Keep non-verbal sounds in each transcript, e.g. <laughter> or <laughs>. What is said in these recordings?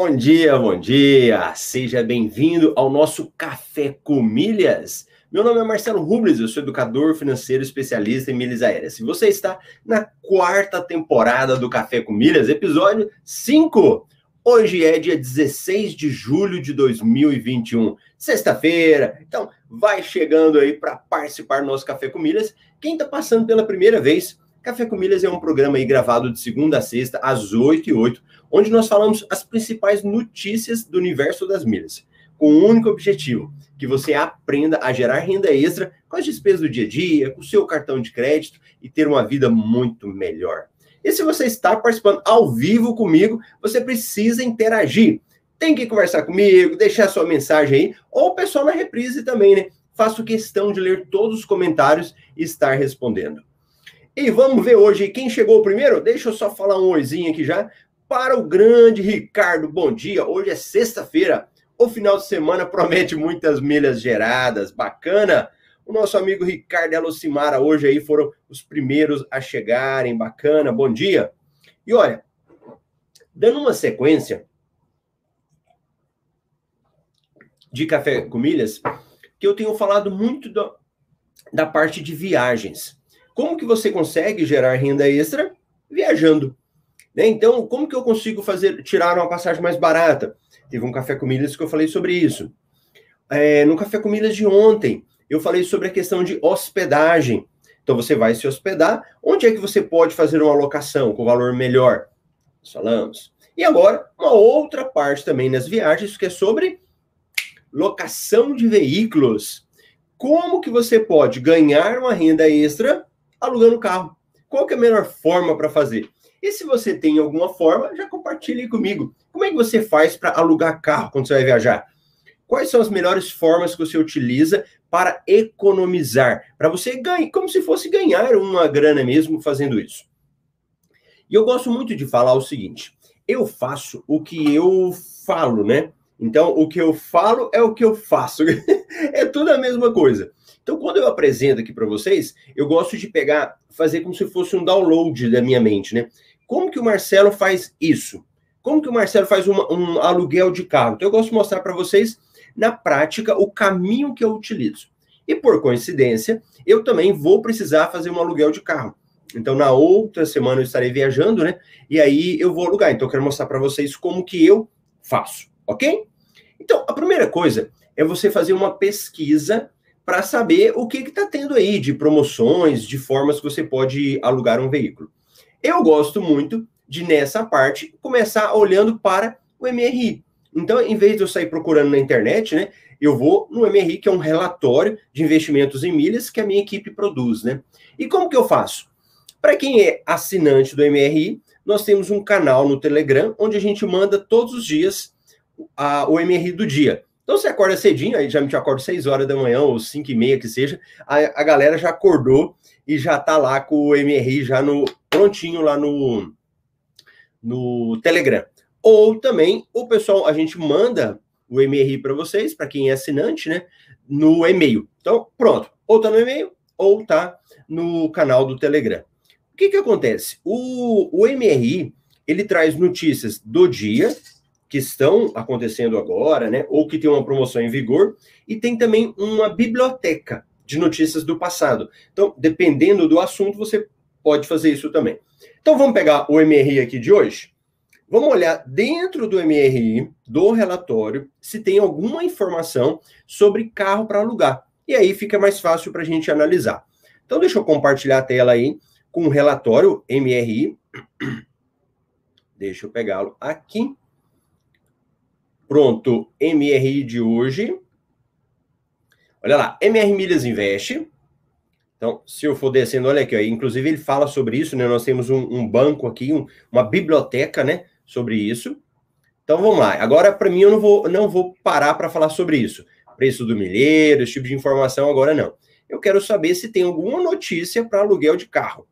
Bom dia, bom dia! Seja bem-vindo ao nosso Café com Milhas. Meu nome é Marcelo Rubles, eu sou educador financeiro especialista em milhas aéreas. E você está na quarta temporada do Café com Milhas, episódio 5. Hoje é dia 16 de julho de 2021, sexta-feira. Então, vai chegando aí para participar do nosso Café com Milhas. Quem está passando pela primeira vez, Café com Milhas é um programa gravado de segunda a sexta, às 8 e 8, onde nós falamos as principais notícias do universo das milhas, com um único objetivo, que você aprenda a gerar renda extra com as despesas do dia a dia, com o seu cartão de crédito e ter uma vida muito melhor. E se você está participando ao vivo comigo, você precisa interagir. Tem que conversar comigo, deixar sua mensagem aí, ou o pessoal na reprise também, né? Faço questão de ler todos os comentários e estar respondendo. E vamos ver hoje quem chegou primeiro. Deixa eu só falar um oizinho aqui já. Para o grande Ricardo, bom dia. Hoje é sexta-feira. O final de semana promete muitas milhas geradas. Bacana. O nosso amigo Ricardo e hoje aí foram os primeiros a chegarem. Bacana. Bom dia. E olha, dando uma sequência de café com milhas, que eu tenho falado muito do, da parte de viagens. Como que você consegue gerar renda extra viajando? Né? Então, como que eu consigo fazer tirar uma passagem mais barata? Teve um café com milhas que eu falei sobre isso. É, no café com milhas de ontem, eu falei sobre a questão de hospedagem. Então, você vai se hospedar. Onde é que você pode fazer uma alocação com valor melhor? Nós falamos. E agora, uma outra parte também nas viagens, que é sobre locação de veículos. Como que você pode ganhar uma renda extra alugando carro? Qual que é a melhor forma para fazer? E se você tem alguma forma, já compartilhe comigo. Como é que você faz para alugar carro quando você vai viajar? Quais são as melhores formas que você utiliza para economizar? Para você ganhar, como se fosse ganhar uma grana mesmo fazendo isso. E eu gosto muito de falar o seguinte: eu faço o que eu falo, né? Então, o que eu falo é o que eu faço. <laughs> é tudo a mesma coisa. Então, quando eu apresento aqui para vocês, eu gosto de pegar, fazer como se fosse um download da minha mente, né? Como que o Marcelo faz isso? Como que o Marcelo faz uma, um aluguel de carro? Então, eu gosto de mostrar para vocês, na prática, o caminho que eu utilizo. E, por coincidência, eu também vou precisar fazer um aluguel de carro. Então, na outra semana eu estarei viajando, né? E aí eu vou alugar. Então, eu quero mostrar para vocês como que eu faço ok? Então, a primeira coisa é você fazer uma pesquisa para saber o que está tendo aí de promoções, de formas que você pode alugar um veículo. Eu gosto muito de, nessa parte, começar olhando para o MRI. Então, em vez de eu sair procurando na internet, né, eu vou no MRI, que é um relatório de investimentos em milhas que a minha equipe produz, né? E como que eu faço? Para quem é assinante do MRI, nós temos um canal no Telegram onde a gente manda todos os dias a, o MRI do dia. Então você acorda cedinho, aí já me acordo 6 horas da manhã ou 5 e meia que seja, a, a galera já acordou e já tá lá com o MRI já no prontinho lá no, no Telegram. Ou também o pessoal, a gente manda o MRI para vocês, para quem é assinante, né, no e-mail. Então, pronto, ou tá no e-mail ou tá no canal do Telegram. O que que acontece? O, o MRI, ele traz notícias do dia, que estão acontecendo agora, né, ou que tem uma promoção em vigor, e tem também uma biblioteca de notícias do passado. Então, dependendo do assunto, você pode fazer isso também. Então, vamos pegar o MRI aqui de hoje. Vamos olhar dentro do MRI, do relatório, se tem alguma informação sobre carro para alugar. E aí fica mais fácil para a gente analisar. Então, deixa eu compartilhar a tela aí com o relatório MRI. Deixa eu pegá-lo aqui. Pronto, MRI de hoje. Olha lá, MR Milhas Investe. Então, se eu for descendo, olha aqui, ó, inclusive ele fala sobre isso, né? Nós temos um, um banco aqui, um, uma biblioteca, né? Sobre isso. Então vamos lá. Agora, para mim, eu não vou, não vou parar para falar sobre isso. Preço do milheiro, esse tipo de informação, agora não. Eu quero saber se tem alguma notícia para aluguel de carro.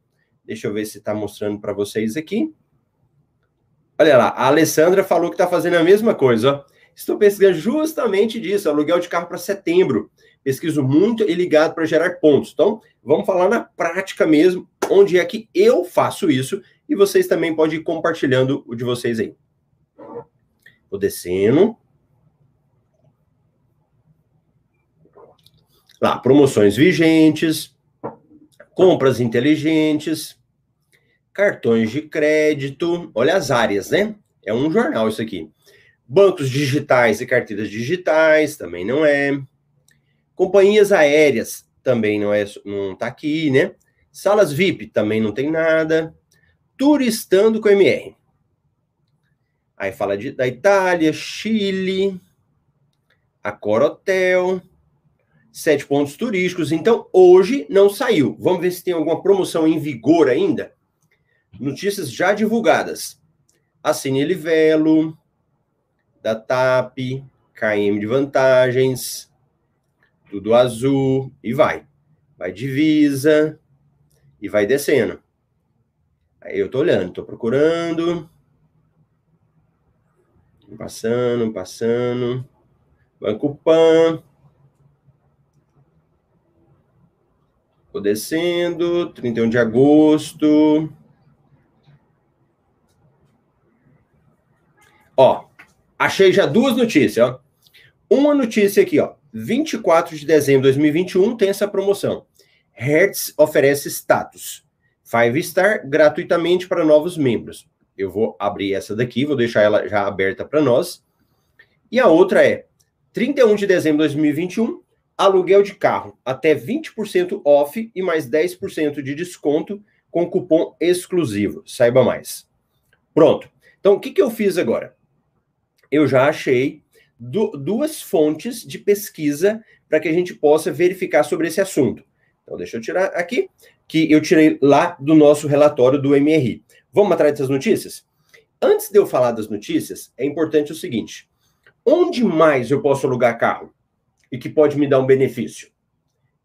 Deixa eu ver se está mostrando para vocês aqui. Olha lá, a Alessandra falou que está fazendo a mesma coisa. Estou pesquisando justamente disso, aluguel de carro para setembro. Pesquiso muito e ligado para gerar pontos. Então, vamos falar na prática mesmo, onde é que eu faço isso e vocês também podem ir compartilhando o de vocês aí. Vou descendo. Lá, promoções vigentes, compras inteligentes, cartões de crédito, olha as áreas, né? É um jornal isso aqui. Bancos digitais e carteiras digitais, também não é. Companhias aéreas, também não é, não tá aqui, né? Salas VIP, também não tem nada. Turistando com MR. Aí fala de, da Itália, Chile, a Corotel, sete pontos turísticos. Então, hoje não saiu. Vamos ver se tem alguma promoção em vigor ainda. Notícias já divulgadas. A Cine Livelo, da TAP, KM de vantagens, tudo azul, e vai. Vai divisa, e vai descendo. Aí eu tô olhando, tô procurando. Passando, passando. Banco Pan. Tô descendo, 31 de agosto. Ó, achei já duas notícias, ó. Uma notícia aqui, ó. 24 de dezembro de 2021 tem essa promoção. Hertz oferece status. Five Star gratuitamente para novos membros. Eu vou abrir essa daqui, vou deixar ela já aberta para nós. E a outra é 31 de dezembro de 2021, aluguel de carro até 20% off e mais 10% de desconto com cupom exclusivo. Saiba mais. Pronto. Então, o que, que eu fiz agora? Eu já achei duas fontes de pesquisa para que a gente possa verificar sobre esse assunto. Então, deixa eu tirar aqui, que eu tirei lá do nosso relatório do MRI. Vamos atrás dessas notícias? Antes de eu falar das notícias, é importante o seguinte: onde mais eu posso alugar carro e que pode me dar um benefício?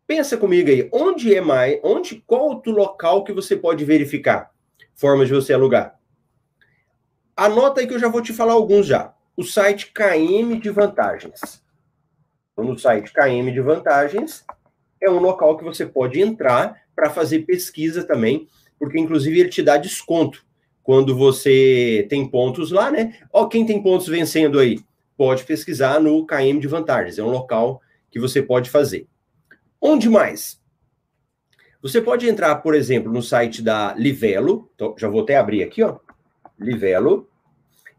Pensa comigo aí, onde é mais, onde, qual outro local que você pode verificar formas de você alugar? Anota aí que eu já vou te falar alguns já. O site KM de Vantagens. Então, no site KM de Vantagens, é um local que você pode entrar para fazer pesquisa também, porque inclusive ele te dá desconto quando você tem pontos lá, né? Ó, quem tem pontos vencendo aí, pode pesquisar no KM de Vantagens, é um local que você pode fazer. Onde mais? Você pode entrar, por exemplo, no site da Livelo, então já vou até abrir aqui, ó, Livelo,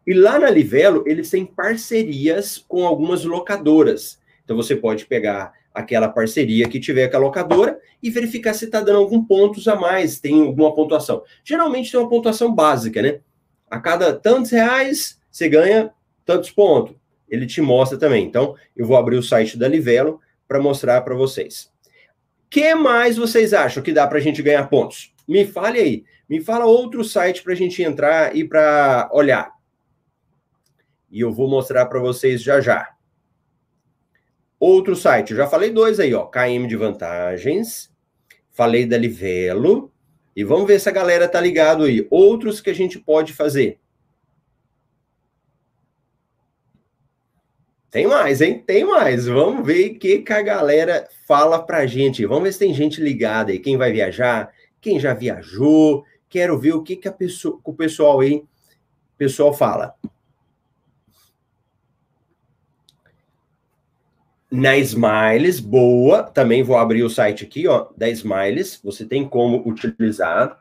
e lá na Livelo eles têm parcerias com algumas locadoras. Então você pode pegar aquela parceria que tiver com a locadora e verificar se está dando algum pontos a mais, tem alguma pontuação. Geralmente tem uma pontuação básica, né? A cada tantos reais você ganha tantos pontos. Ele te mostra também. Então, eu vou abrir o site da Livelo para mostrar para vocês. que mais vocês acham que dá para a gente ganhar pontos? Me fale aí. Me fala outro site para a gente entrar e para olhar. E eu vou mostrar para vocês já já. Outro site, eu já falei dois aí, ó, KM de vantagens, falei da Livelo, e vamos ver se a galera tá ligado aí. Outros que a gente pode fazer. Tem mais, hein? Tem mais. Vamos ver o que, que a galera fala pra gente. Vamos ver se tem gente ligada aí. Quem vai viajar, quem já viajou. Quero ver o que, que, a pessoa, que o pessoal aí, pessoal fala. Na Smiles, boa. Também vou abrir o site aqui, ó, da Smiles. Você tem como utilizar.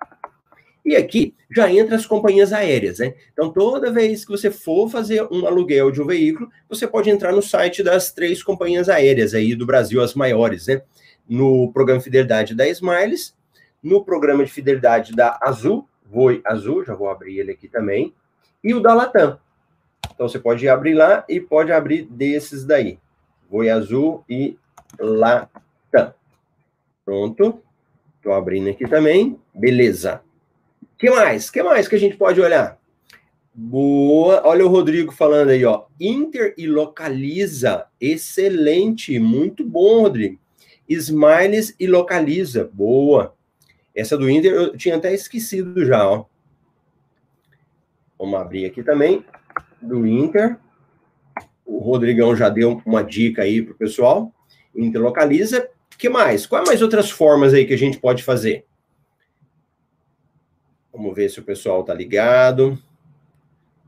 E aqui já entra as companhias aéreas, né? Então, toda vez que você for fazer um aluguel de um veículo, você pode entrar no site das três companhias aéreas aí do Brasil, as maiores, né? No programa de fidelidade da Smiles, no programa de fidelidade da Azul, Voi Azul, já vou abrir ele aqui também, e o da Latam. Então, você pode abrir lá e pode abrir desses daí. Boi Azul e Latam. Pronto. Estou abrindo aqui também. Beleza. que mais? que mais que a gente pode olhar? Boa. Olha o Rodrigo falando aí, ó. Inter e localiza. Excelente. Muito bom, Rodrigo. Smiles e localiza. Boa. Essa do Inter eu tinha até esquecido já, ó. Vamos abrir aqui também. Do Inter o Rodrigão já deu uma dica aí para o pessoal. Interlocaliza. que mais? Quais mais outras formas aí que a gente pode fazer? Vamos ver se o pessoal tá ligado.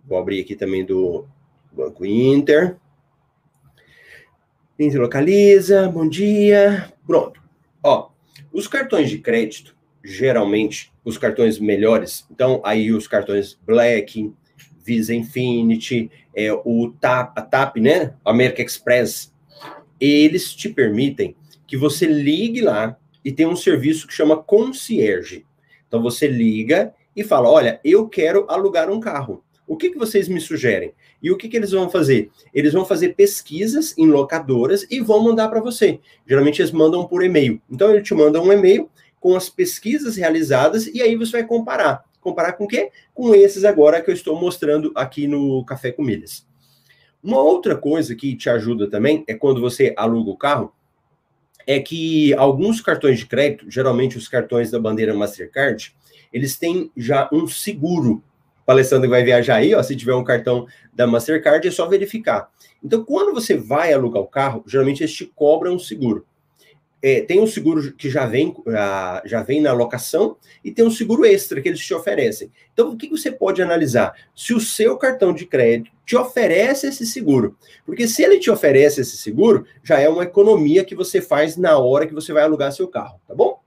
Vou abrir aqui também do Banco Inter. Inter localiza, bom dia. Pronto. Ó, os cartões de crédito, geralmente, os cartões melhores, então aí os cartões Black, Visa Infinity, é, o TAP, a TAP, né? American Express, eles te permitem que você ligue lá e tem um serviço que chama concierge. Então você liga e fala: olha, eu quero alugar um carro. O que, que vocês me sugerem? E o que, que eles vão fazer? Eles vão fazer pesquisas em locadoras e vão mandar para você. Geralmente eles mandam por e-mail. Então ele te manda um e-mail com as pesquisas realizadas e aí você vai comparar. Comparar com o quê? Com esses agora que eu estou mostrando aqui no Café com Milhas. Uma outra coisa que te ajuda também é quando você aluga o carro, é que alguns cartões de crédito, geralmente os cartões da bandeira Mastercard, eles têm já um seguro. O Alessandro vai viajar aí, ó, se tiver um cartão da Mastercard, é só verificar. Então, quando você vai alugar o carro, geralmente eles te cobram um seguro. É, tem um seguro que já vem, já vem na locação e tem um seguro extra que eles te oferecem. Então, o que você pode analisar? Se o seu cartão de crédito te oferece esse seguro. Porque se ele te oferece esse seguro, já é uma economia que você faz na hora que você vai alugar seu carro, tá bom?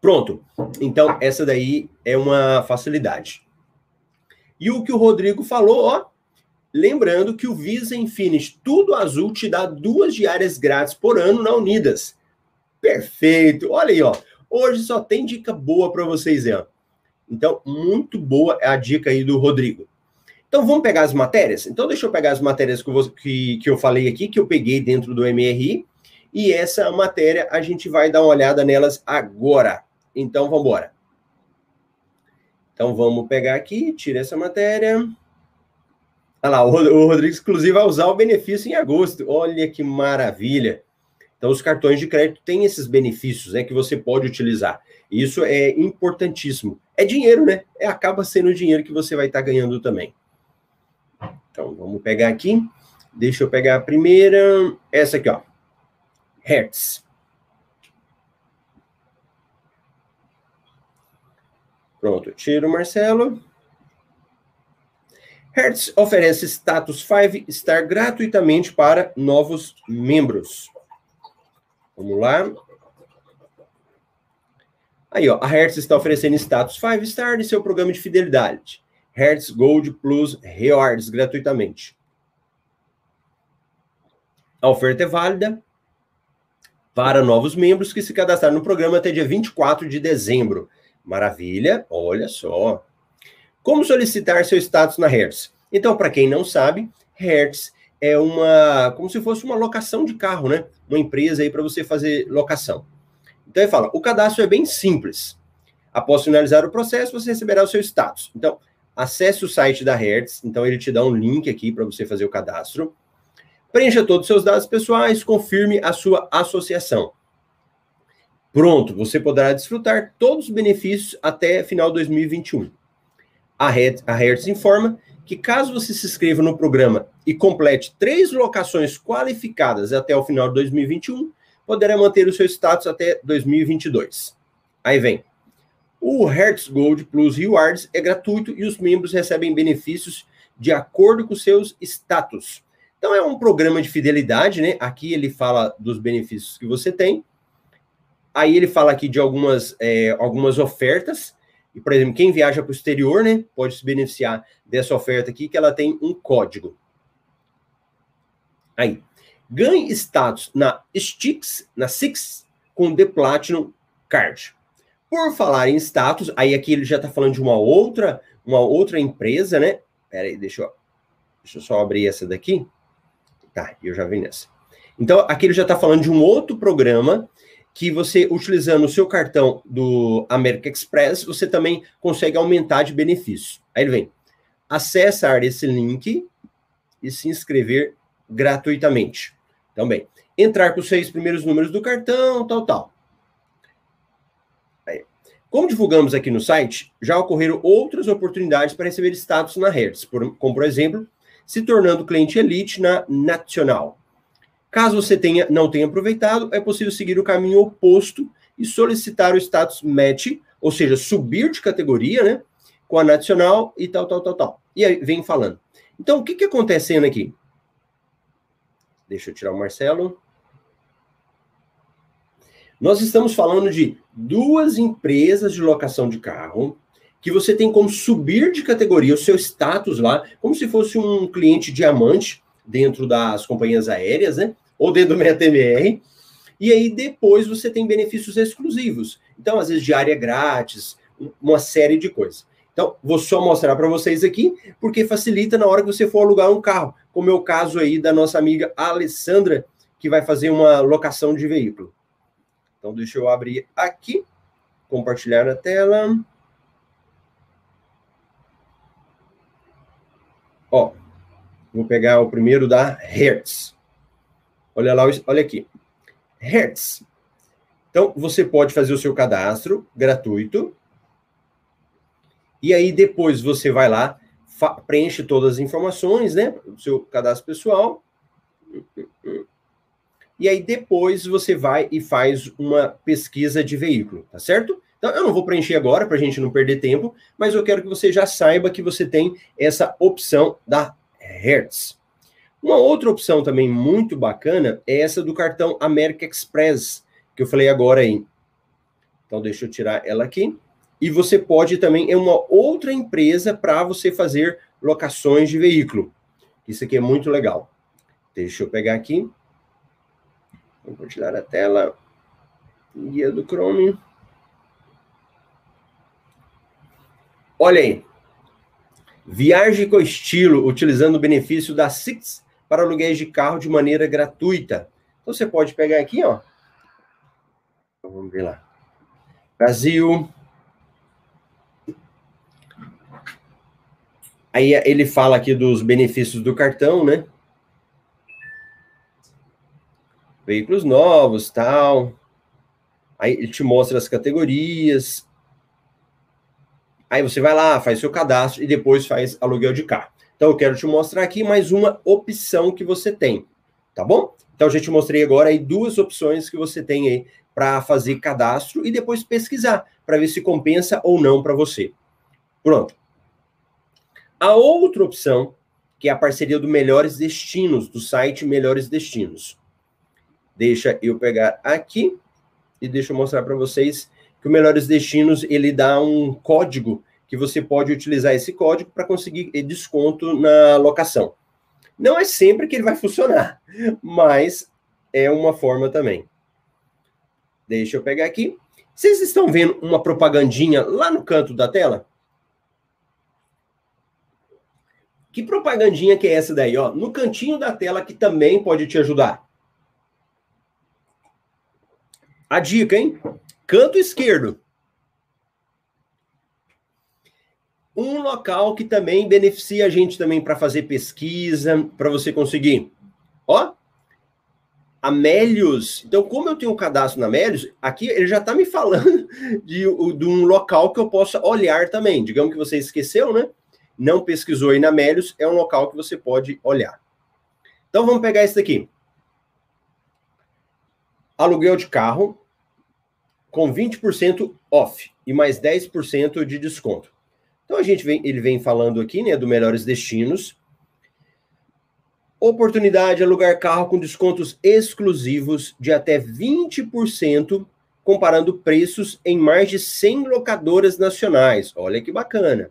Pronto. Então, essa daí é uma facilidade. E o que o Rodrigo falou, ó, Lembrando que o Visa Infinity Tudo Azul te dá duas diárias grátis por ano na Unidas. Perfeito! Olha aí, ó. Hoje só tem dica boa para vocês, ó. Então, muito boa a dica aí do Rodrigo. Então, vamos pegar as matérias? Então, deixa eu pegar as matérias que, eu, que, que eu falei aqui, que eu peguei dentro do MRI. E essa matéria, a gente vai dar uma olhada nelas agora. Então, vamos embora. Então, vamos pegar aqui, tira essa matéria. Olha lá, o Rodrigo, inclusive, vai usar o benefício em agosto. Olha que maravilha. Então, os cartões de crédito têm esses benefícios né, que você pode utilizar. Isso é importantíssimo. É dinheiro, né? É, acaba sendo dinheiro que você vai estar ganhando também. Então, vamos pegar aqui. Deixa eu pegar a primeira. Essa aqui, ó. Hertz. Pronto, tiro, Marcelo. Hertz oferece status 5 Star gratuitamente para novos membros. Vamos lá. Aí, ó, a Hertz está oferecendo status 5 Star de seu programa de fidelidade. Hertz Gold Plus Rewards gratuitamente. A oferta é válida para novos membros que se cadastraram no programa até dia 24 de dezembro. Maravilha, olha só. Como solicitar seu status na Hertz? Então, para quem não sabe, Hertz é uma como se fosse uma locação de carro, né? Uma empresa aí para você fazer locação. Então ele fala: o cadastro é bem simples. Após finalizar o processo, você receberá o seu status. Então, acesse o site da Hertz. Então, ele te dá um link aqui para você fazer o cadastro. Preencha todos os seus dados pessoais, confirme a sua associação. Pronto, você poderá desfrutar todos os benefícios até final de 2021 a Hertz informa que caso você se inscreva no programa e complete três locações qualificadas até o final de 2021, poderá manter o seu status até 2022. Aí vem. O Hertz Gold Plus Rewards é gratuito e os membros recebem benefícios de acordo com seus status. Então é um programa de fidelidade, né? Aqui ele fala dos benefícios que você tem. Aí ele fala aqui de algumas, é, algumas ofertas e, por exemplo, quem viaja para o exterior, né, pode se beneficiar dessa oferta aqui, que ela tem um código. Aí, ganhe status na Stix, na Six, com The Platinum Card. Por falar em status, aí aqui ele já está falando de uma outra, uma outra empresa, né? Pera aí, deixa eu, deixa eu só abrir essa daqui. Tá, eu já vi nessa. Então, aqui ele já está falando de um outro programa que você, utilizando o seu cartão do American Express, você também consegue aumentar de benefício. Aí ele vem, acessar esse link e se inscrever gratuitamente. Também. Entrar com os seis primeiros números do cartão, tal, tal. Aí. Como divulgamos aqui no site, já ocorreram outras oportunidades para receber status na Hertz, por, como por exemplo, se tornando cliente elite na Nacional. Caso você tenha, não tenha aproveitado, é possível seguir o caminho oposto e solicitar o status match ou seja, subir de categoria, né? Com a nacional e tal, tal, tal, tal. E aí vem falando. Então, o que que acontecendo aqui? Deixa eu tirar o Marcelo. Nós estamos falando de duas empresas de locação de carro que você tem como subir de categoria o seu status lá, como se fosse um cliente diamante dentro das companhias aéreas, né? Ou dentro do MetaMR. E aí depois você tem benefícios exclusivos. Então, às vezes, diária grátis, uma série de coisas. Então, vou só mostrar para vocês aqui, porque facilita na hora que você for alugar um carro, como é o caso aí da nossa amiga Alessandra, que vai fazer uma locação de veículo. Então, deixa eu abrir aqui, compartilhar a tela. Ó, vou pegar o primeiro da Hertz. Olha lá, olha aqui. Hertz. Então, você pode fazer o seu cadastro gratuito. E aí, depois você vai lá, preenche todas as informações, né? O seu cadastro pessoal. E aí, depois você vai e faz uma pesquisa de veículo, tá certo? Então, eu não vou preencher agora para a gente não perder tempo, mas eu quero que você já saiba que você tem essa opção da Hertz. Uma outra opção também muito bacana é essa do cartão American Express, que eu falei agora aí. Então, deixa eu tirar ela aqui. E você pode também, é uma outra empresa para você fazer locações de veículo. Isso aqui é muito legal. Deixa eu pegar aqui. Vou compartilhar a tela. Guia do Chrome. Olha aí. Viagem com estilo, utilizando o benefício da Six para aluguéis de carro de maneira gratuita. Então você pode pegar aqui, ó. Então, vamos ver lá. Brasil. Aí ele fala aqui dos benefícios do cartão, né? Veículos novos, tal. Aí ele te mostra as categorias. Aí você vai lá, faz seu cadastro e depois faz aluguel de carro. Então eu quero te mostrar aqui mais uma opção que você tem, tá bom? Então eu já te mostrei agora aí duas opções que você tem aí para fazer cadastro e depois pesquisar para ver se compensa ou não para você. Pronto. A outra opção, que é a parceria do Melhores Destinos, do site Melhores Destinos. Deixa eu pegar aqui e deixa eu mostrar para vocês que o Melhores Destinos ele dá um código que você pode utilizar esse código para conseguir desconto na locação. Não é sempre que ele vai funcionar, mas é uma forma também. Deixa eu pegar aqui. Vocês estão vendo uma propagandinha lá no canto da tela? Que propagandinha que é essa daí, ó? No cantinho da tela que também pode te ajudar. A dica, hein? Canto esquerdo. Um local que também beneficia a gente também para fazer pesquisa, para você conseguir. Ó, Amélios. Então, como eu tenho um cadastro na Amélios, aqui ele já está me falando <laughs> de, de, um local que eu possa olhar também. Digamos que você esqueceu, né? Não pesquisou aí na Amélios, é um local que você pode olhar. Então, vamos pegar esse daqui. Aluguel de carro com 20% off e mais 10% de desconto. Então a gente vem, ele vem falando aqui, né, do melhores destinos. Oportunidade de alugar carro com descontos exclusivos de até 20%, comparando preços em mais de 100 locadoras nacionais. Olha que bacana.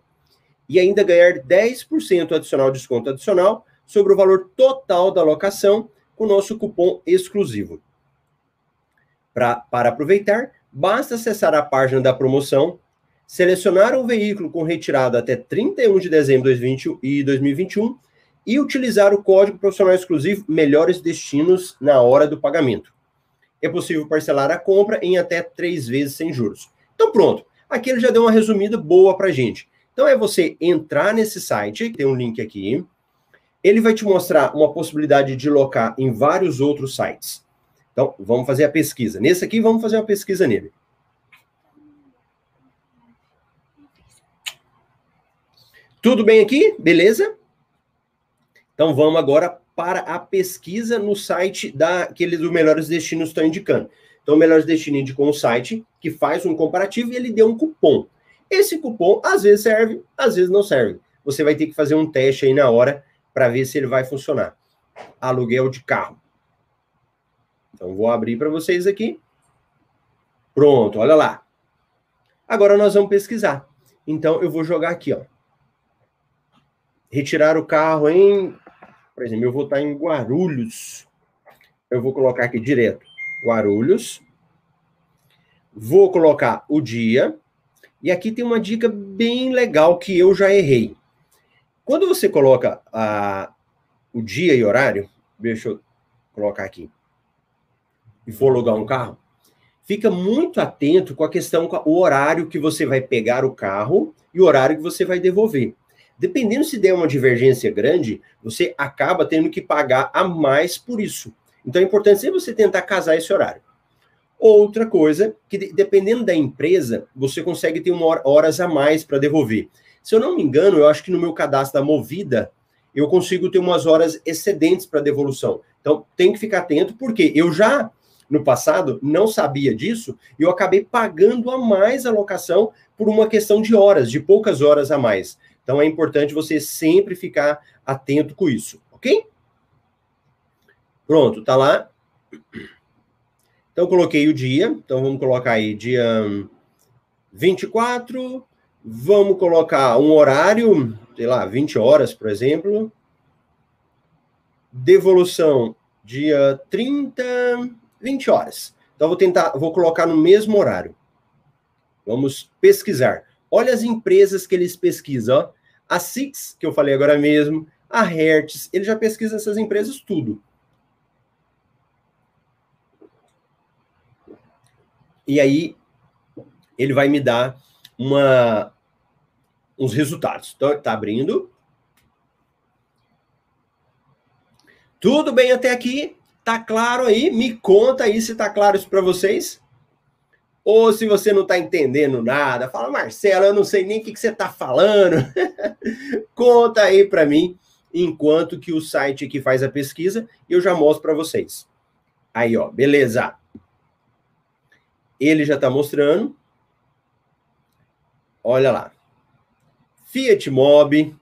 E ainda ganhar 10% adicional desconto adicional sobre o valor total da locação com nosso cupom exclusivo. Pra, para aproveitar, basta acessar a página da promoção selecionar um veículo com retirada até 31 de dezembro de 2021 e utilizar o código profissional exclusivo Melhores Destinos na hora do pagamento. É possível parcelar a compra em até três vezes sem juros. Então, pronto. Aqui ele já deu uma resumida boa para gente. Então, é você entrar nesse site, tem um link aqui. Ele vai te mostrar uma possibilidade de locar em vários outros sites. Então, vamos fazer a pesquisa. Nesse aqui, vamos fazer uma pesquisa nele. Tudo bem aqui? Beleza? Então vamos agora para a pesquisa no site da, que Melhores Destinos estão indicando. Então, o Melhores Destino indicou um site que faz um comparativo e ele deu um cupom. Esse cupom às vezes serve, às vezes não serve. Você vai ter que fazer um teste aí na hora para ver se ele vai funcionar. Aluguel de carro. Então, vou abrir para vocês aqui. Pronto, olha lá. Agora nós vamos pesquisar. Então, eu vou jogar aqui, ó. Retirar o carro em, por exemplo, eu vou estar em Guarulhos. Eu vou colocar aqui direto, Guarulhos. Vou colocar o dia. E aqui tem uma dica bem legal que eu já errei. Quando você coloca a, o dia e horário, deixa eu colocar aqui, e for alugar um carro, fica muito atento com a questão, com o horário que você vai pegar o carro e o horário que você vai devolver. Dependendo se der uma divergência grande, você acaba tendo que pagar a mais por isso. Então é importante sempre você tentar casar esse horário. Outra coisa, que dependendo da empresa, você consegue ter uma hora, horas a mais para devolver. Se eu não me engano, eu acho que no meu cadastro da Movida, eu consigo ter umas horas excedentes para devolução. Então tem que ficar atento, porque eu já no passado, não sabia disso, e eu acabei pagando a mais a locação por uma questão de horas, de poucas horas a mais. Então é importante você sempre ficar atento com isso, ok? Pronto, tá lá. Então coloquei o dia, então vamos colocar aí dia 24, vamos colocar um horário, sei lá, 20 horas, por exemplo. Devolução dia 30, 20 horas. Então, vou tentar, vou colocar no mesmo horário. Vamos pesquisar. Olha as empresas que eles pesquisam. A Six, que eu falei agora mesmo, a Hertz, ele já pesquisa essas empresas tudo. E aí, ele vai me dar uma, uns resultados. Então, tá abrindo. Tudo bem até aqui? Tá claro aí? Me conta aí se tá claro isso para vocês. Ou se você não está entendendo nada, fala, Marcelo, eu não sei nem o que, que você está falando. <laughs> Conta aí para mim, enquanto que o site que faz a pesquisa, eu já mostro para vocês. Aí, ó, beleza. Ele já está mostrando. Olha lá. Fiat Mobi,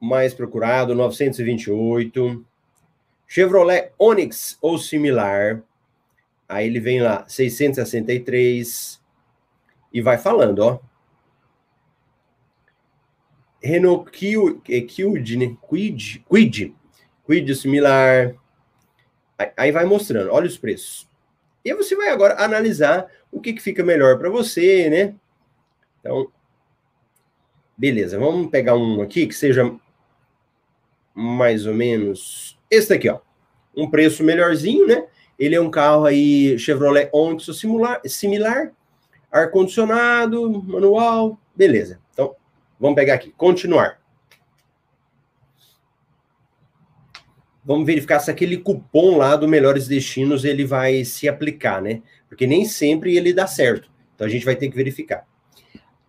mais procurado, 928. Chevrolet Onix ou similar. Aí ele vem lá, 663 e vai falando, ó. Renault Quid, né? Quid, Quid, Quid similar. Aí vai mostrando, olha os preços. E você vai agora analisar o que, que fica melhor para você, né? Então, beleza, vamos pegar um aqui que seja mais ou menos esse daqui, ó. Um preço melhorzinho, né? Ele é um carro aí Chevrolet Onix similar, similar ar-condicionado, manual, beleza. Então, vamos pegar aqui, continuar. Vamos verificar se aquele cupom lá do Melhores Destinos ele vai se aplicar, né? Porque nem sempre ele dá certo. Então a gente vai ter que verificar.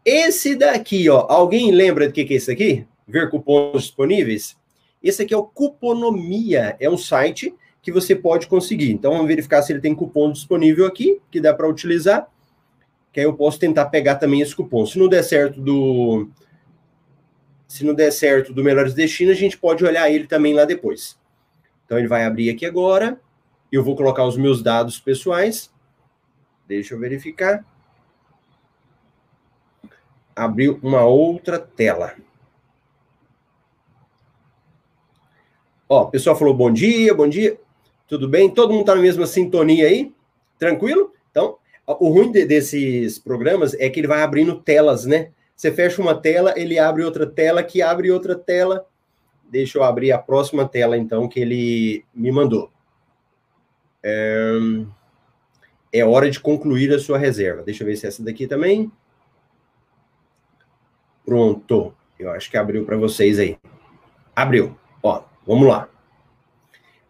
Esse daqui, ó, alguém lembra do que, que é esse aqui? Ver cupons disponíveis? Esse aqui é o Cuponomia, é um site que você pode conseguir. Então, vamos verificar se ele tem cupom disponível aqui, que dá para utilizar, que aí eu posso tentar pegar também esse cupom. Se não der certo do... Se não der certo do Melhores Destinos, a gente pode olhar ele também lá depois. Então, ele vai abrir aqui agora. Eu vou colocar os meus dados pessoais. Deixa eu verificar. Abriu uma outra tela. Ó, o pessoal falou bom dia, bom dia. Tudo bem? Todo mundo está na mesma sintonia aí? Tranquilo? Então, o ruim de, desses programas é que ele vai abrindo telas, né? Você fecha uma tela, ele abre outra tela, que abre outra tela. Deixa eu abrir a próxima tela, então, que ele me mandou. É, é hora de concluir a sua reserva. Deixa eu ver se é essa daqui também. Pronto. Eu acho que abriu para vocês aí. Abriu. Ó, Vamos lá.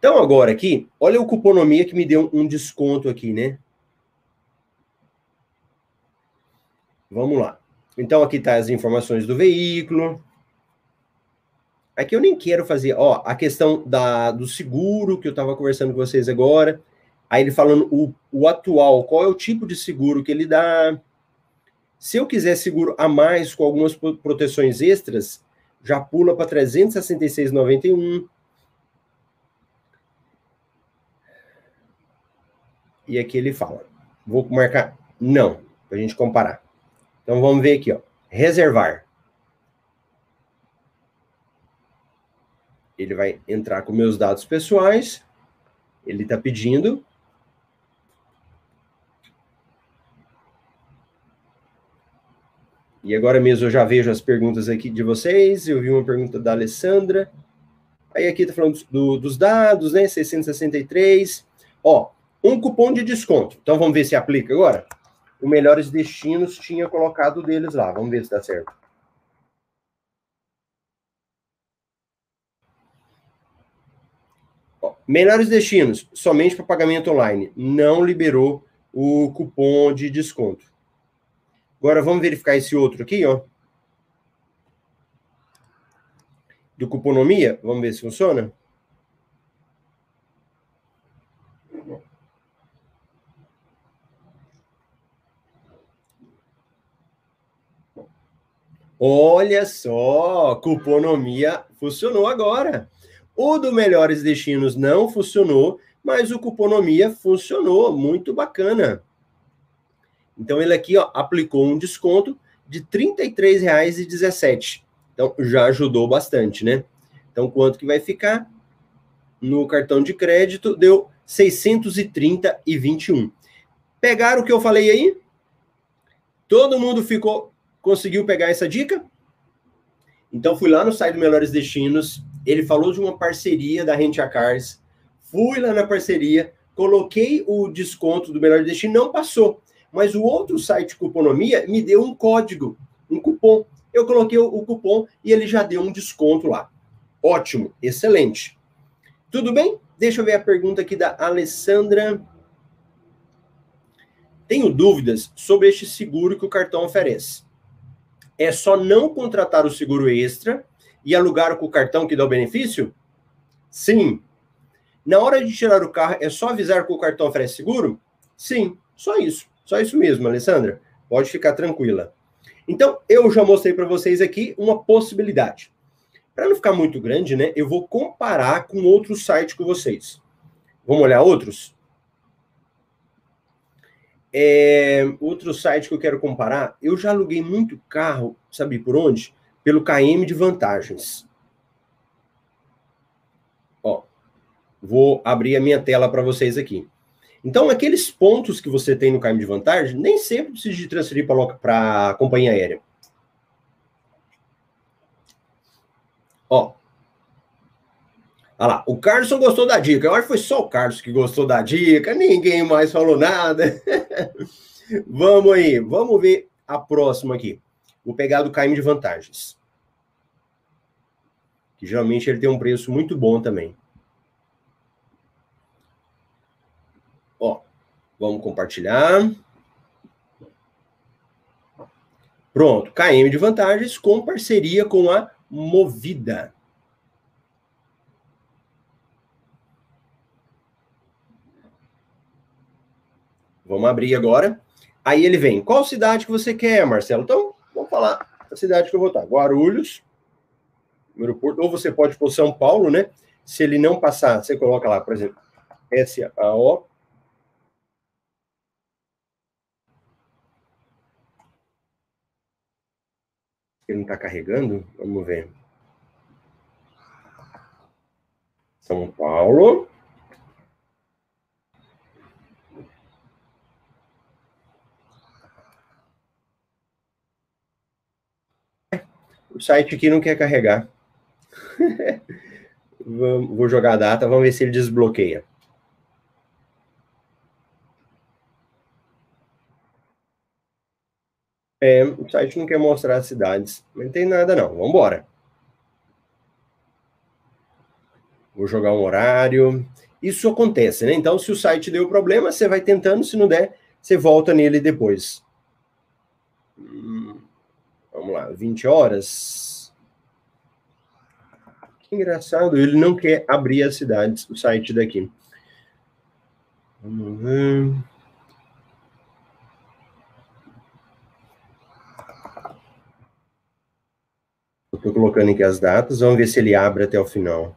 Então, agora aqui, olha o cuponomia que me deu um desconto aqui, né? Vamos lá. Então, aqui tá as informações do veículo. Aqui eu nem quero fazer, ó, a questão da, do seguro que eu estava conversando com vocês agora. Aí ele falando o, o atual, qual é o tipo de seguro que ele dá. Se eu quiser seguro a mais com algumas proteções extras, já pula para 366,91. E aqui ele fala. Vou marcar não, para a gente comparar. Então vamos ver aqui, ó. Reservar. Ele vai entrar com meus dados pessoais. Ele está pedindo. E agora mesmo eu já vejo as perguntas aqui de vocês. Eu vi uma pergunta da Alessandra. Aí aqui está falando do, dos dados, né? 663. Ó, um cupom de desconto. Então vamos ver se aplica agora. O Melhores Destinos tinha colocado deles lá. Vamos ver se dá certo. Melhores destinos, somente para pagamento online. Não liberou o cupom de desconto. Agora vamos verificar esse outro aqui, ó. Do cuponomia. Vamos ver se funciona. Olha só, cuponomia funcionou agora. O do Melhores Destinos não funcionou, mas o Cuponomia funcionou, muito bacana. Então ele aqui ó, aplicou um desconto de R$ 33,17. Então já ajudou bastante, né? Então quanto que vai ficar? No cartão de crédito deu 630,21. Pegaram o que eu falei aí? Todo mundo ficou conseguiu pegar essa dica? Então fui lá no site do Melhores Destinos, ele falou de uma parceria da Rent a Cars. Fui lá na parceria, coloquei o desconto do melhor destino, não passou. Mas o outro site Cuponomia me deu um código, um cupom. Eu coloquei o cupom e ele já deu um desconto lá. Ótimo, excelente. Tudo bem? Deixa eu ver a pergunta aqui da Alessandra. Tenho dúvidas sobre este seguro que o cartão oferece. É só não contratar o seguro extra e alugaram com o cartão que dá o benefício? Sim. Na hora de tirar o carro, é só avisar que o cartão oferece seguro? Sim, só isso. Só isso mesmo, Alessandra. Pode ficar tranquila. Então, eu já mostrei para vocês aqui uma possibilidade. Para não ficar muito grande, né, eu vou comparar com outro site com vocês. Vamos olhar outros? É, outro site que eu quero comparar, eu já aluguei muito carro, sabe por onde? pelo KM de vantagens. Ó, vou abrir a minha tela para vocês aqui. Então, aqueles pontos que você tem no KM de vantagem, nem sempre precisa de transferir para a companhia aérea. Ó. Olha lá, o Carlson gostou da dica. Eu acho que foi só o Carlos que gostou da dica, ninguém mais falou nada. <laughs> vamos aí, vamos ver a próxima aqui. Vou pegar do KM de vantagens. Que geralmente ele tem um preço muito bom também. Ó, vamos compartilhar. Pronto, KM de vantagens com parceria com a Movida. Vamos abrir agora. Aí ele vem. Qual cidade que você quer, Marcelo? Então, Vamos falar a cidade que eu vou estar. Guarulhos, aeroporto, ou você pode pôr São Paulo, né? Se ele não passar, você coloca lá, por exemplo, SAO. Ele não está carregando? Vamos ver. São Paulo. O site aqui não quer carregar. <laughs> Vou jogar a data, vamos ver se ele desbloqueia. É, o site não quer mostrar as cidades. Não tem nada, não. Vamos embora. Vou jogar um horário. Isso acontece, né? Então, se o site deu problema, você vai tentando. Se não der, você volta nele depois. Hum. Vamos lá, 20 horas. Que engraçado, ele não quer abrir as cidades, o site daqui. Vamos ver. Estou colocando aqui as datas, vamos ver se ele abre até o final.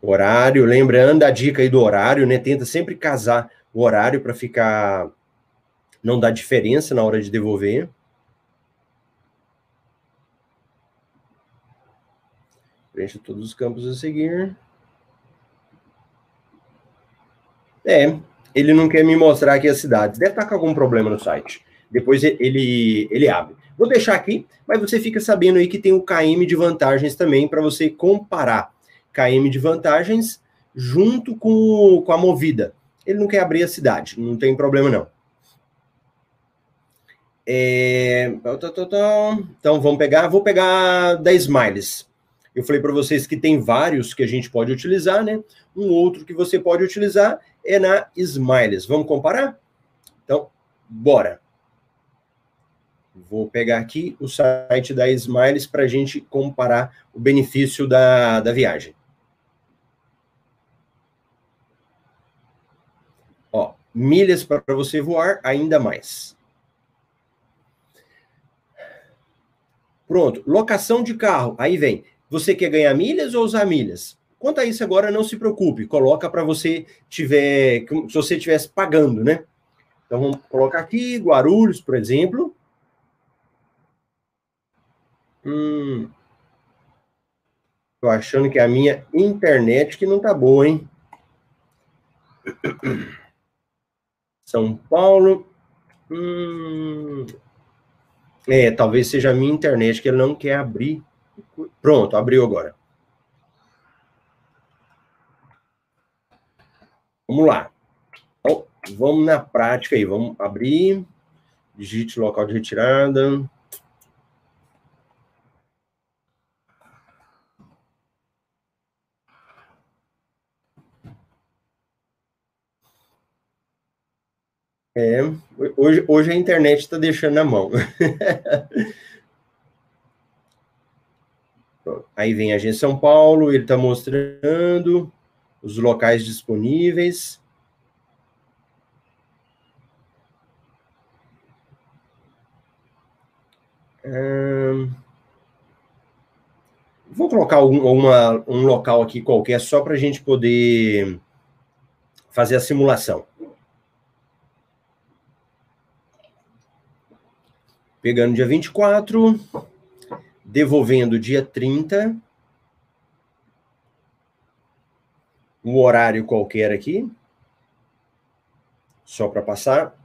Horário, lembrando a dica aí do horário, né? Tenta sempre casar o horário para ficar. Não dar diferença na hora de devolver. Preencha todos os campos a seguir. É, ele não quer me mostrar aqui as cidades. Deve estar com algum problema no site. Depois ele, ele abre. Vou deixar aqui, mas você fica sabendo aí que tem o KM de vantagens também para você comparar KM de vantagens junto com, com a movida. Ele não quer abrir a cidade, não tem problema não. É... Então vamos pegar, vou pegar 10 miles. Eu falei para vocês que tem vários que a gente pode utilizar, né? Um outro que você pode utilizar é na Smiles. Vamos comparar? Então, bora. Vou pegar aqui o site da Smiles para a gente comparar o benefício da, da viagem. Ó, milhas para você voar, ainda mais. Pronto, locação de carro. Aí vem, você quer ganhar milhas ou usar milhas? Quanto a isso agora, não se preocupe, coloca para você tiver, se você estivesse pagando, né? Então vamos colocar aqui Guarulhos, por exemplo. Hum, tô achando que a minha internet que não tá boa, hein? São Paulo. Hum, é, talvez seja a minha internet que ele não quer abrir. Pronto, abriu agora. Vamos lá. Então, vamos na prática aí. Vamos abrir. Digite local de retirada. É, hoje, hoje a internet está deixando na mão. <laughs> Aí vem a Agência São Paulo, ele está mostrando os locais disponíveis. Hum, vou colocar uma, um local aqui qualquer só para a gente poder fazer a simulação. Pegando dia 24, devolvendo dia 30. Um horário qualquer aqui. Só para passar.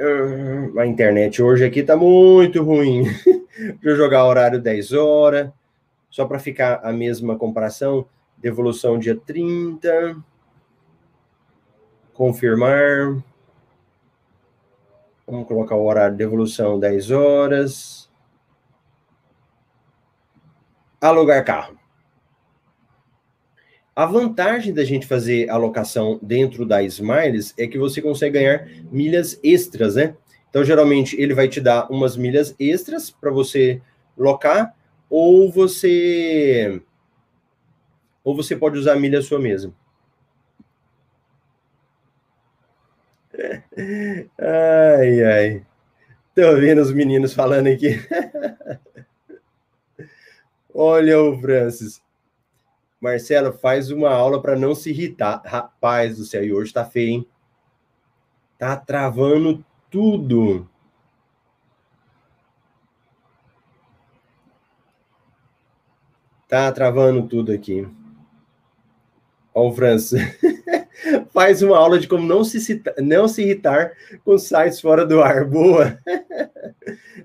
Ah, a internet hoje aqui tá muito ruim. <laughs> Eu jogar horário 10 horas, só para ficar a mesma comparação. Devolução dia 30 confirmar. Vamos colocar o horário de evolução 10 horas. Alugar carro. A vantagem da gente fazer alocação dentro da Smiles é que você consegue ganhar milhas extras, né? Então, geralmente, ele vai te dar umas milhas extras para você locar, ou você ou você pode usar a milha sua mesmo. <laughs> Ai, ai. Tô vendo os meninos falando aqui. <laughs> Olha o Francis. Marcelo, faz uma aula para não se irritar. Rapaz do céu, e hoje tá feio, hein? Tá travando tudo. Tá travando tudo aqui. Ó, o Francis. <laughs> faz uma aula de como não se, cita, não se irritar com sites fora do ar. Boa! <laughs>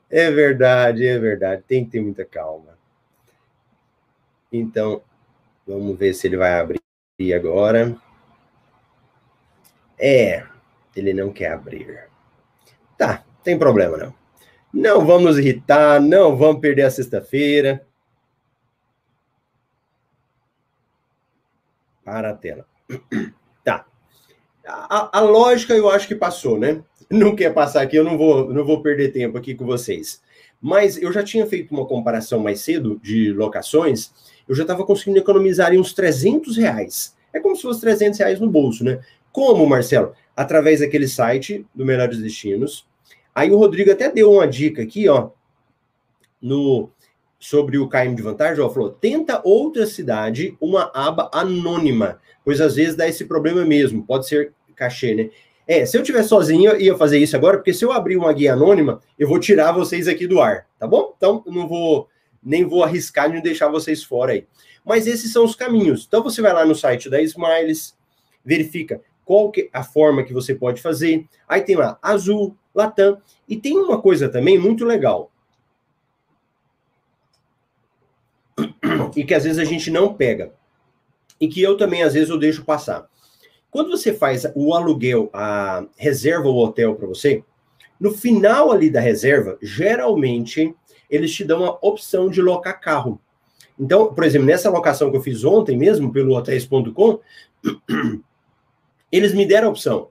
É verdade, é verdade. Tem que ter muita calma. Então, vamos ver se ele vai abrir agora. É, ele não quer abrir. Tá, tem problema não. Não vamos irritar, não vamos perder a sexta-feira. Para a tela. <clears throat> Tá. A, a, lógica eu acho que passou, né? <laughs> Não quer passar aqui, eu não vou, não vou perder tempo aqui com vocês. mas eu já tinha feito uma comparação mais cedo de locações, eu já estava conseguindo economizar uns 300 reais. É como se fosse 300 reais no bolso, né? Como, Marcelo? Através daquele site do Melhores Destinos. Aí o Rodrigo até deu uma dica aqui, ó, no sobre o KM de vantagem, ó, falou: tenta outra cidade, uma aba anônima, pois às vezes dá esse problema mesmo, pode ser cachê, né? É, se eu tiver sozinho, eu ia fazer isso agora, porque se eu abrir uma guia anônima, eu vou tirar vocês aqui do ar, tá bom? Então, não vou, nem vou arriscar de deixar vocês fora aí. Mas esses são os caminhos. Então, você vai lá no site da Smiles, verifica qual que é a forma que você pode fazer. Aí tem lá Azul, Latam, e tem uma coisa também muito legal. E que às vezes a gente não pega. E que eu também, às vezes, eu deixo passar. Quando você faz o aluguel, a reserva o hotel para você, no final ali da reserva, geralmente eles te dão a opção de locar carro. Então, por exemplo, nessa locação que eu fiz ontem mesmo pelo hotéis.com, eles me deram a opção.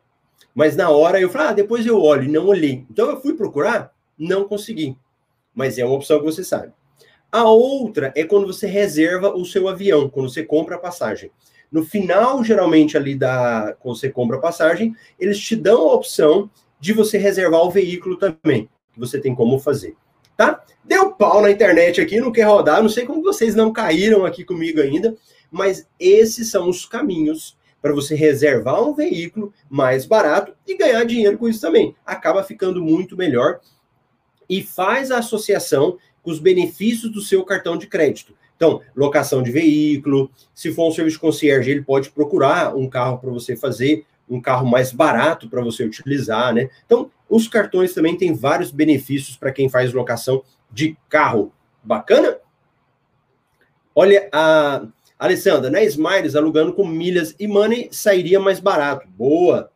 Mas na hora eu falei, ah, depois eu olho, e não olhei. Então eu fui procurar, não consegui. Mas é uma opção que você sabe. A outra é quando você reserva o seu avião, quando você compra a passagem. No final, geralmente, ali da. Quando você compra a passagem, eles te dão a opção de você reservar o veículo também. Você tem como fazer. Tá? Deu pau na internet aqui, não quer rodar. Não sei como vocês não caíram aqui comigo ainda, mas esses são os caminhos para você reservar um veículo mais barato e ganhar dinheiro com isso também. Acaba ficando muito melhor e faz a associação com os benefícios do seu cartão de crédito. Então, locação de veículo, se for um serviço concierge, ele pode procurar um carro para você fazer, um carro mais barato para você utilizar, né? Então, os cartões também têm vários benefícios para quem faz locação de carro. Bacana? Olha, a Alessandra, na Smiles, alugando com milhas e money, sairia mais barato. Boa!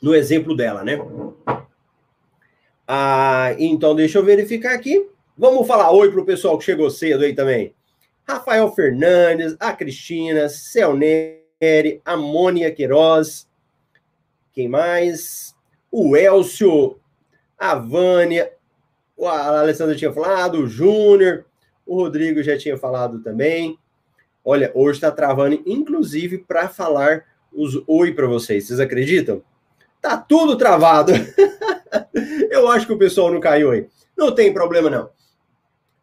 No exemplo dela, né? Ah, então, deixa eu verificar aqui. Vamos falar oi para o pessoal que chegou cedo aí também. Rafael Fernandes, a Cristina, Celneri, a Mônia Queiroz. Quem mais? O Elcio, a Vânia, a Alessandra tinha falado, o Júnior, o Rodrigo já tinha falado também. Olha, hoje está travando, inclusive, para falar os oi para vocês. Vocês acreditam? Tá tudo travado. <laughs> <laughs> Eu acho que o pessoal não caiu aí. Não tem problema, não.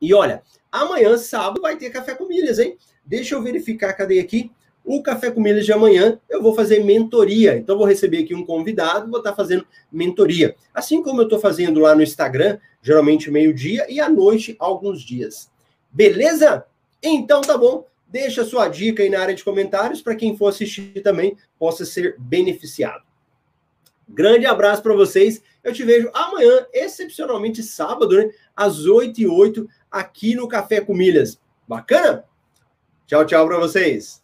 E olha, amanhã, sábado, vai ter café com milhas, hein? Deixa eu verificar, cadê aqui? O Café com Milhas de amanhã eu vou fazer mentoria. Então, vou receber aqui um convidado, vou estar fazendo mentoria. Assim como eu estou fazendo lá no Instagram, geralmente meio-dia e à noite, alguns dias. Beleza? Então, tá bom. Deixa sua dica aí na área de comentários para quem for assistir também possa ser beneficiado. Grande abraço para vocês. Eu te vejo amanhã, excepcionalmente sábado, né? Às 8 e 8 aqui no Café com Milhas. Bacana? Tchau, tchau para vocês.